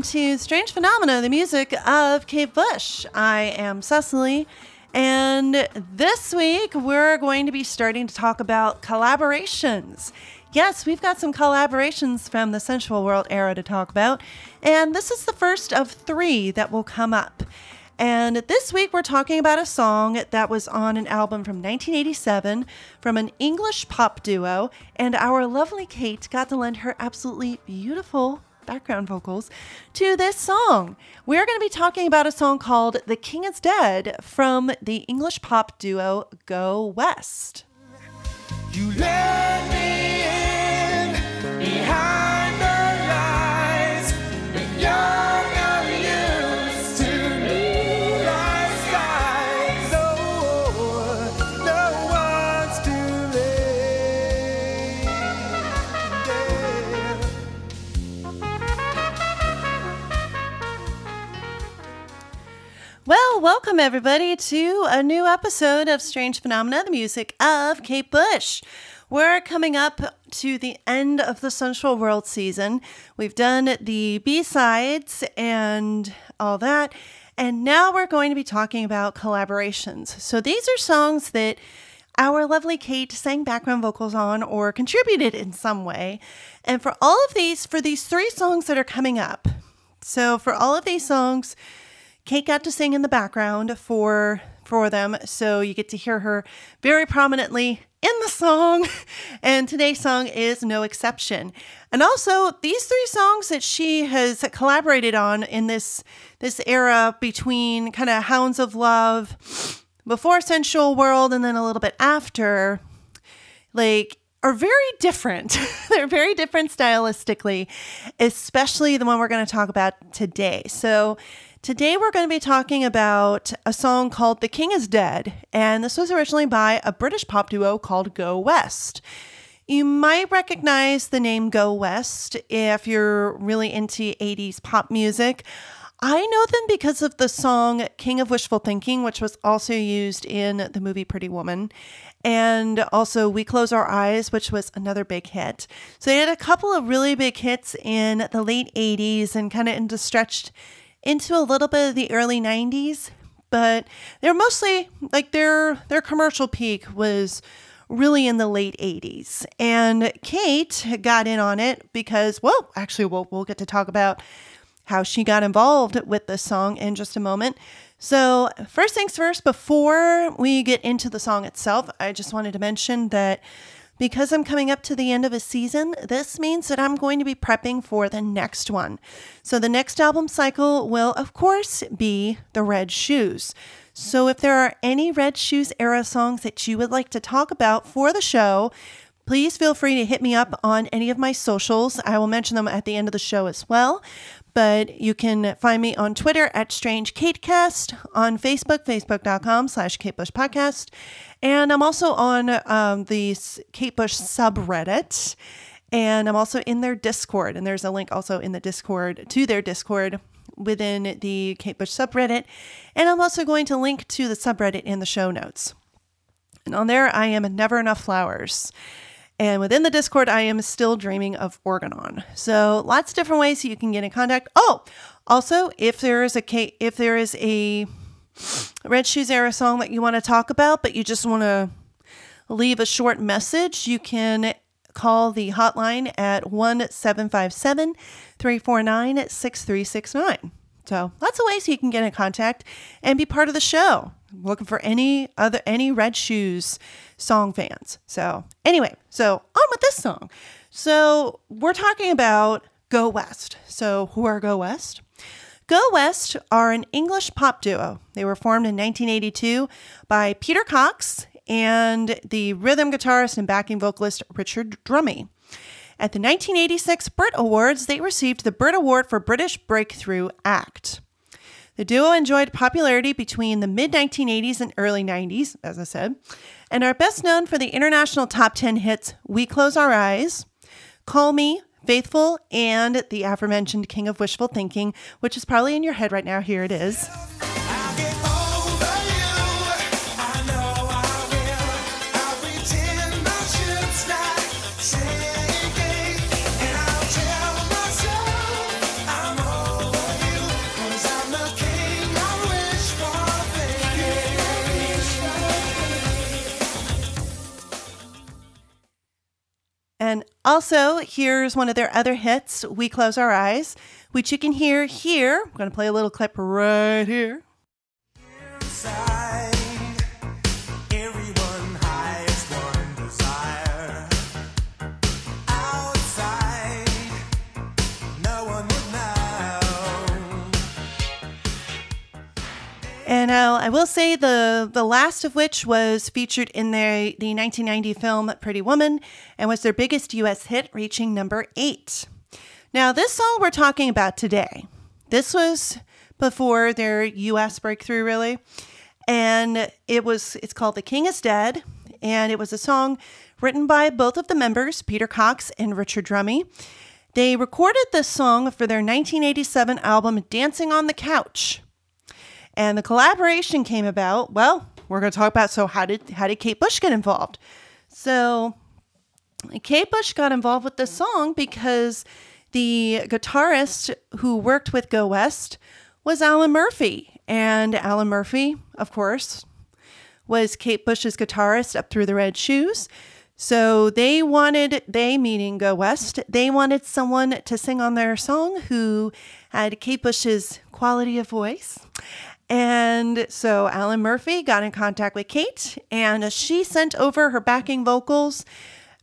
To Strange Phenomena, the music of Kate Bush. I am Cecily, and this week we're going to be starting to talk about collaborations. Yes, we've got some collaborations from the Sensual World era to talk about, and this is the first of three that will come up. And this week we're talking about a song that was on an album from 1987 from an English pop duo, and our lovely Kate got to lend her absolutely beautiful background vocals to this song. We're going to be talking about a song called The King is Dead from the English pop duo Go West. You Welcome everybody to a new episode of Strange Phenomena, the music of Kate Bush. We're coming up to the end of the Sensual World season. We've done the B sides and all that. And now we're going to be talking about collaborations. So these are songs that our lovely Kate sang background vocals on or contributed in some way. And for all of these, for these three songs that are coming up, so for all of these songs, Kate got to sing in the background for for them, so you get to hear her very prominently in the song. And today's song is no exception. And also, these three songs that she has collaborated on in this this era between kind of Hounds of Love, before Sensual World, and then a little bit after, like are very different. They're very different stylistically, especially the one we're going to talk about today. So, today we're going to be talking about a song called The King is Dead, and this was originally by a British pop duo called Go West. You might recognize the name Go West if you're really into 80s pop music. I know them because of the song King of Wishful Thinking, which was also used in the movie Pretty Woman, and also We Close Our Eyes, which was another big hit. So they had a couple of really big hits in the late 80s and kind of into stretched into a little bit of the early 90s, but they're mostly like their their commercial peak was really in the late 80s. And Kate got in on it because, well, actually, we'll, we'll get to talk about how she got involved with this song in just a moment. So, first things first, before we get into the song itself, I just wanted to mention that because I'm coming up to the end of a season, this means that I'm going to be prepping for the next one. So, the next album cycle will, of course, be The Red Shoes. So, if there are any Red Shoes era songs that you would like to talk about for the show, please feel free to hit me up on any of my socials. I will mention them at the end of the show as well. But you can find me on Twitter at StrangeKateCast, on Facebook, facebook.com slash Kate Bush Podcast. And I'm also on um, the Kate Bush subreddit. And I'm also in their Discord. And there's a link also in the Discord to their Discord within the Kate Bush subreddit. And I'm also going to link to the subreddit in the show notes. And on there, I am Never Enough Flowers. And within the Discord, I am still dreaming of Organon. So lots of different ways you can get in contact. Oh, also, if there is a if there is a Red Shoes era song that you want to talk about, but you just want to leave a short message, you can call the hotline at 1 757 349 6369. So lots of ways you can get in contact and be part of the show. Looking for any other any Red Shoes song fans. So anyway, so on with this song. So we're talking about Go West. So who are Go West? Go West are an English pop duo. They were formed in 1982 by Peter Cox and the rhythm guitarist and backing vocalist Richard Drummie. At the 1986 Brit Awards, they received the Brit Award for British Breakthrough Act. The duo enjoyed popularity between the mid 1980s and early 90s, as I said, and are best known for the international top 10 hits We Close Our Eyes, Call Me, Faithful, and the aforementioned King of Wishful Thinking, which is probably in your head right now. Here it is. Also, here's one of their other hits, We Close Our Eyes, which you can hear here. I'm going to play a little clip right here. Inside, And uh, I will say the the last of which was featured in their the 1990 film Pretty Woman and was their biggest U.S. hit, reaching number eight. Now, this song we're talking about today, this was before their U.S. breakthrough, really, and it was it's called "The King Is Dead," and it was a song written by both of the members, Peter Cox and Richard Drummie. They recorded this song for their 1987 album "Dancing on the Couch." And the collaboration came about. Well, we're going to talk about so how did how did Kate Bush get involved? So Kate Bush got involved with this song because the guitarist who worked with Go West was Alan Murphy, and Alan Murphy, of course, was Kate Bush's guitarist up through the Red Shoes. So they wanted, they meaning Go West, they wanted someone to sing on their song who had Kate Bush's quality of voice. And so Alan Murphy got in contact with Kate and she sent over her backing vocals.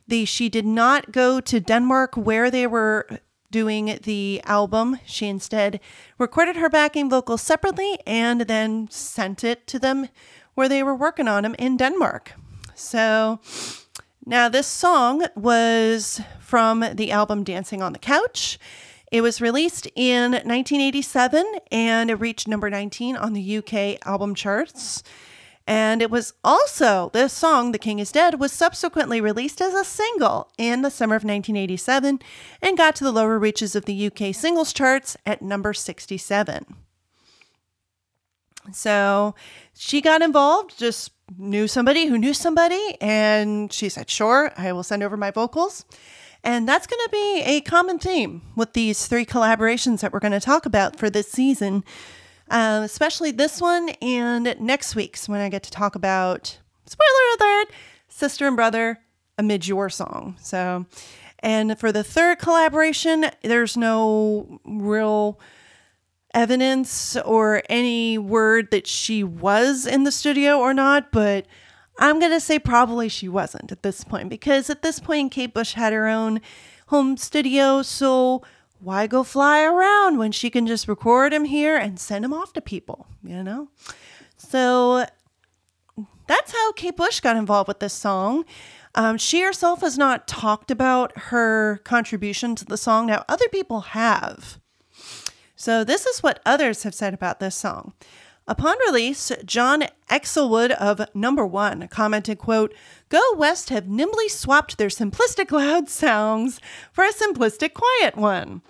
The she did not go to Denmark where they were doing the album. She instead recorded her backing vocals separately and then sent it to them where they were working on them in Denmark. So now this song was from the album Dancing on the Couch. It was released in 1987 and it reached number 19 on the UK album charts. And it was also, this song, The King is Dead, was subsequently released as a single in the summer of 1987 and got to the lower reaches of the UK singles charts at number 67. So she got involved, just knew somebody who knew somebody, and she said, Sure, I will send over my vocals. And that's going to be a common theme with these three collaborations that we're going to talk about for this season, uh, especially this one and next week's when I get to talk about, spoiler alert, Sister and Brother a Midge Ure Song. So, and for the third collaboration, there's no real evidence or any word that she was in the studio or not, but I'm going to say probably she wasn't at this point because at this point, Kate Bush had her own home studio. So why go fly around when she can just record him here and send him off to people, you know? So that's how Kate Bush got involved with this song. Um, she herself has not talked about her contribution to the song. Now, other people have. So, this is what others have said about this song. Upon release, John Exelwood of Number One commented, quote, Go West have nimbly swapped their simplistic loud sounds for a simplistic quiet one.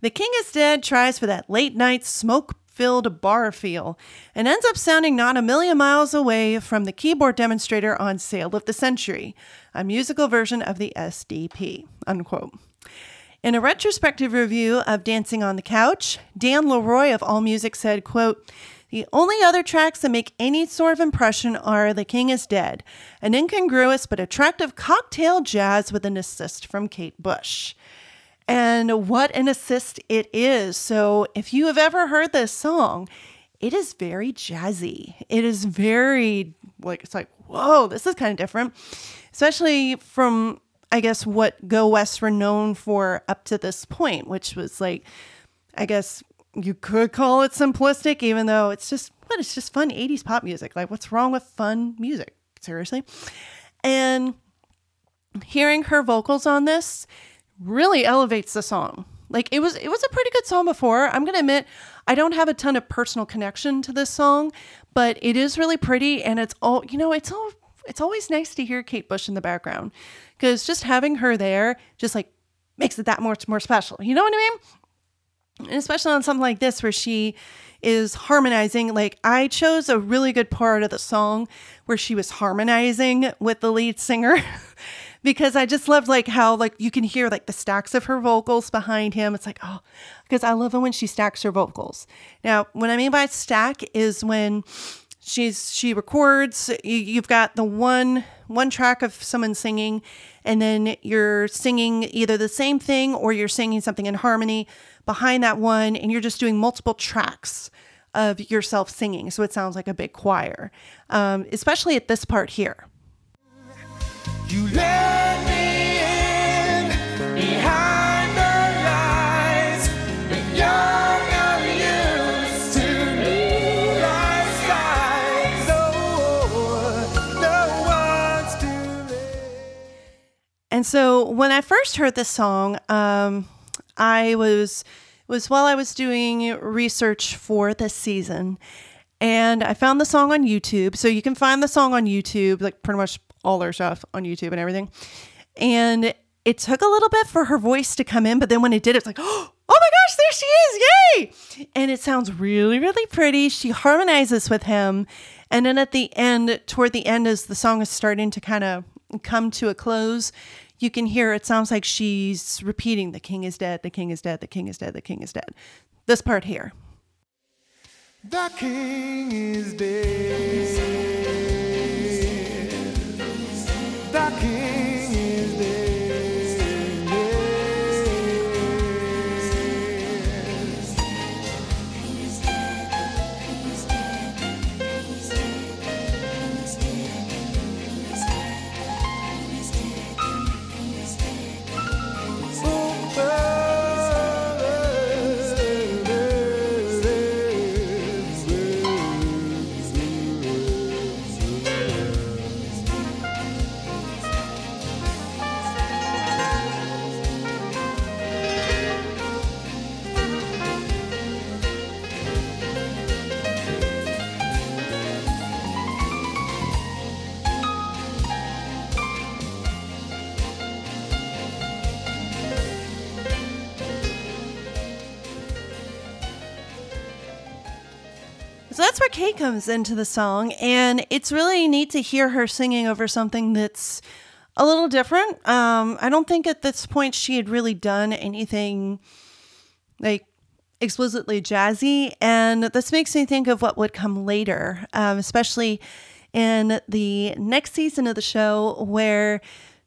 The King is Dead tries for that late night smoke filled bar feel and ends up sounding not a million miles away from the keyboard demonstrator on Sale of the Century, a musical version of the SDP. Unquote. In a retrospective review of Dancing on the Couch, Dan Leroy of AllMusic said, quote, the only other tracks that make any sort of impression are The King is Dead, an incongruous but attractive cocktail jazz with an assist from Kate Bush. And what an assist it is. So, if you have ever heard this song, it is very jazzy. It is very, like, it's like, whoa, this is kind of different, especially from, I guess, what Go West were known for up to this point, which was like, I guess you could call it simplistic, even though it's just, what, it's just fun 80s pop music. Like, what's wrong with fun music? Seriously. And hearing her vocals on this, really elevates the song. Like it was it was a pretty good song before. I'm going to admit I don't have a ton of personal connection to this song, but it is really pretty and it's all, you know, it's all it's always nice to hear Kate Bush in the background cuz just having her there just like makes it that much more special. You know what I mean? And especially on something like this where she is harmonizing like i chose a really good part of the song where she was harmonizing with the lead singer because i just loved like how like you can hear like the stacks of her vocals behind him. It's like oh because i love it when she stacks her vocals. Now what i mean by stack is when she's she records you, you've got the one one track of someone singing and then you're singing either the same thing or you're singing something in harmony behind that one and you're just doing multiple tracks of yourself singing. So it sounds like a big choir um, especially at this part here And so when I first heard this song, um, I was was while I was doing research for this season, and I found the song on YouTube. So you can find the song on YouTube, like pretty much all their stuff on YouTube and everything. And it took a little bit for her voice to come in, but then when it did, it's like, oh my gosh, there she is! Yay! And it sounds really, really pretty. She harmonizes with him. And then at the end, toward the end, as the song is starting to kind of come to a close, you can hear it sounds like she's repeating, The king is dead, the king is dead, the king is dead, the king is dead. This part here. The king is dead. That's where Kate comes into the song, and it's really neat to hear her singing over something that's a little different. Um, I don't think at this point she had really done anything like explicitly jazzy, and this makes me think of what would come later, um, especially in the next season of the show where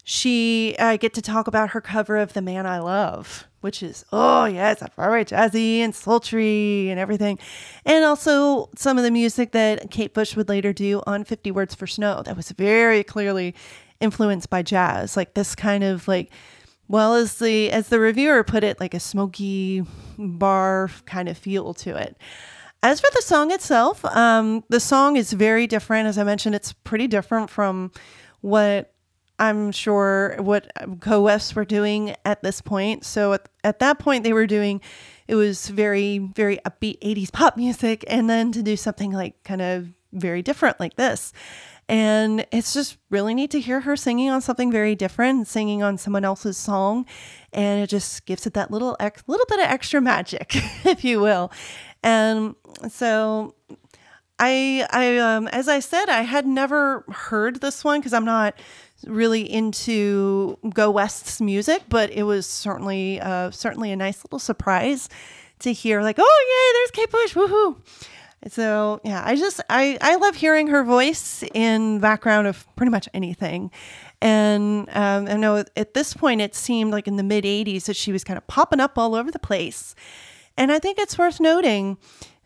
she I get to talk about her cover of "The Man I Love," which is oh yes, very jazzy and sultry and everything, and also some of the music that Kate Bush would later do on "50 Words for Snow." That was very clearly influenced by jazz, like this kind of like well as the as the reviewer put it, like a smoky bar kind of feel to it. As for the song itself, um, the song is very different. As I mentioned, it's pretty different from what I'm sure what Go West were doing at this point. So at, at that point, they were doing it was very, very upbeat 80s pop music, and then to do something like kind of very different like this. And it's just really neat to hear her singing on something very different, singing on someone else's song, and it just gives it that little ex- little bit of extra magic, if you will. And so I, I, um, as I said, I had never heard this one because I'm not really into Go West's music, but it was certainly, uh, certainly a nice little surprise to hear. Like, oh yay, there's Kate Bush, woohoo! So yeah, I just I I love hearing her voice in background of pretty much anything. And um, I know at this point it seemed like in the mid '80s that she was kind of popping up all over the place. And I think it's worth noting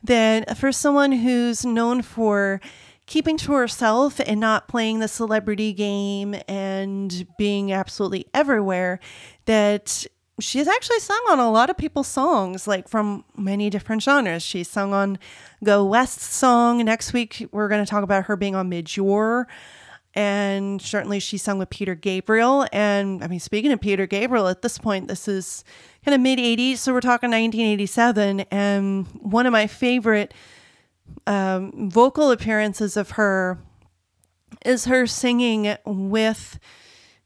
that for someone who's known for keeping to herself and not playing the celebrity game and being absolutely everywhere, that she's actually sung on a lot of people's songs, like from many different genres. She's sung on Go West's song. Next week, we're going to talk about her being on Midge Ure. And certainly she sung with Peter Gabriel. And I mean, speaking of Peter Gabriel, at this point, this is kind of mid 80s. So we're talking 1987. And one of my favorite um, vocal appearances of her is her singing with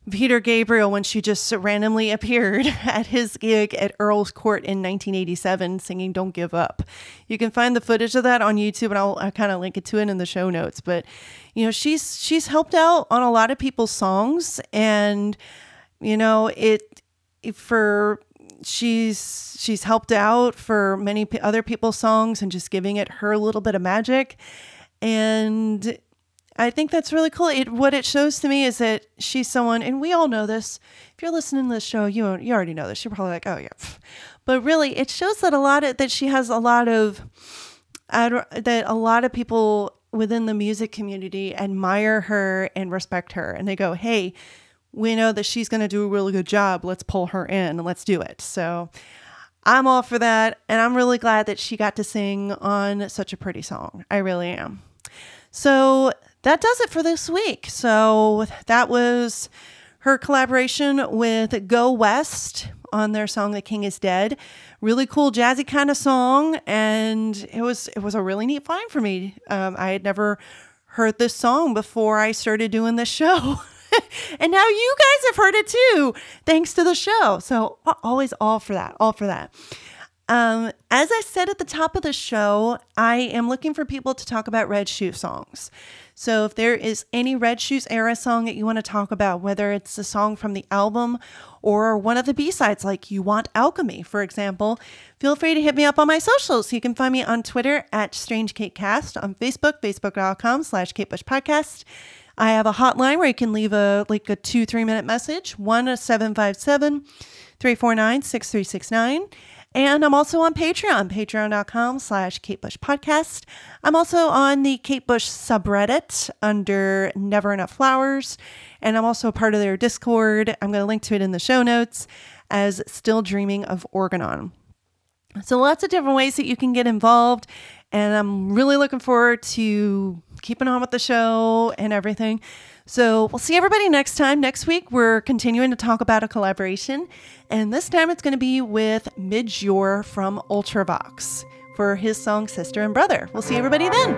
Peter Gabriel when she just randomly appeared at his gig at Earl's Court in 1987 singing Don't Give Up. You can find the footage of that on YouTube and I'll, I'll kind of link it to it in the show notes. But, you know, she's she's helped out on a lot of people's songs and, you know, it for she's she's helped out for many p- other people's songs and just giving it her little bit of magic and I think that's really cool. It what it shows to me is that she's someone, and we all know this. If you're listening to this show, you you already know this. You're probably like, oh yeah, but really, it shows that a lot of that she has a lot of that a lot of people within the music community admire her and respect her, and they go, hey, we know that she's going to do a really good job. Let's pull her in and let's do it. So. I'm all for that, and I'm really glad that she got to sing on such a pretty song. I really am. So that does it for this week. So that was her collaboration with Go West on their song "The King Is Dead." Really cool, jazzy kind of song, and it was it was a really neat find for me. Um, I had never heard this song before I started doing this show. and now you guys have heard it too, thanks to the show. So always all for that, all for that. Um, as I said at the top of the show, I am looking for people to talk about Red Shoe songs. So if there is any Red Shoes era song that you want to talk about, whether it's a song from the album or one of the B-sides like You Want Alchemy, for example, feel free to hit me up on my socials. You can find me on Twitter at StrangeKateCast, on Facebook, facebook.com slash KateBushPodcast. I have a hotline where you can leave a like a two, three minute message, 1 757 349 6369. And I'm also on Patreon, patreon.com slash Kate Bush Podcast. I'm also on the Kate Bush subreddit under Never Enough Flowers. And I'm also a part of their Discord. I'm going to link to it in the show notes as Still Dreaming of Organon. So lots of different ways that you can get involved. And I'm really looking forward to keeping on with the show and everything. So we'll see everybody next time. Next week, we're continuing to talk about a collaboration. And this time it's going to be with Midge Ure from Ultravox for his song Sister and Brother. We'll see everybody then.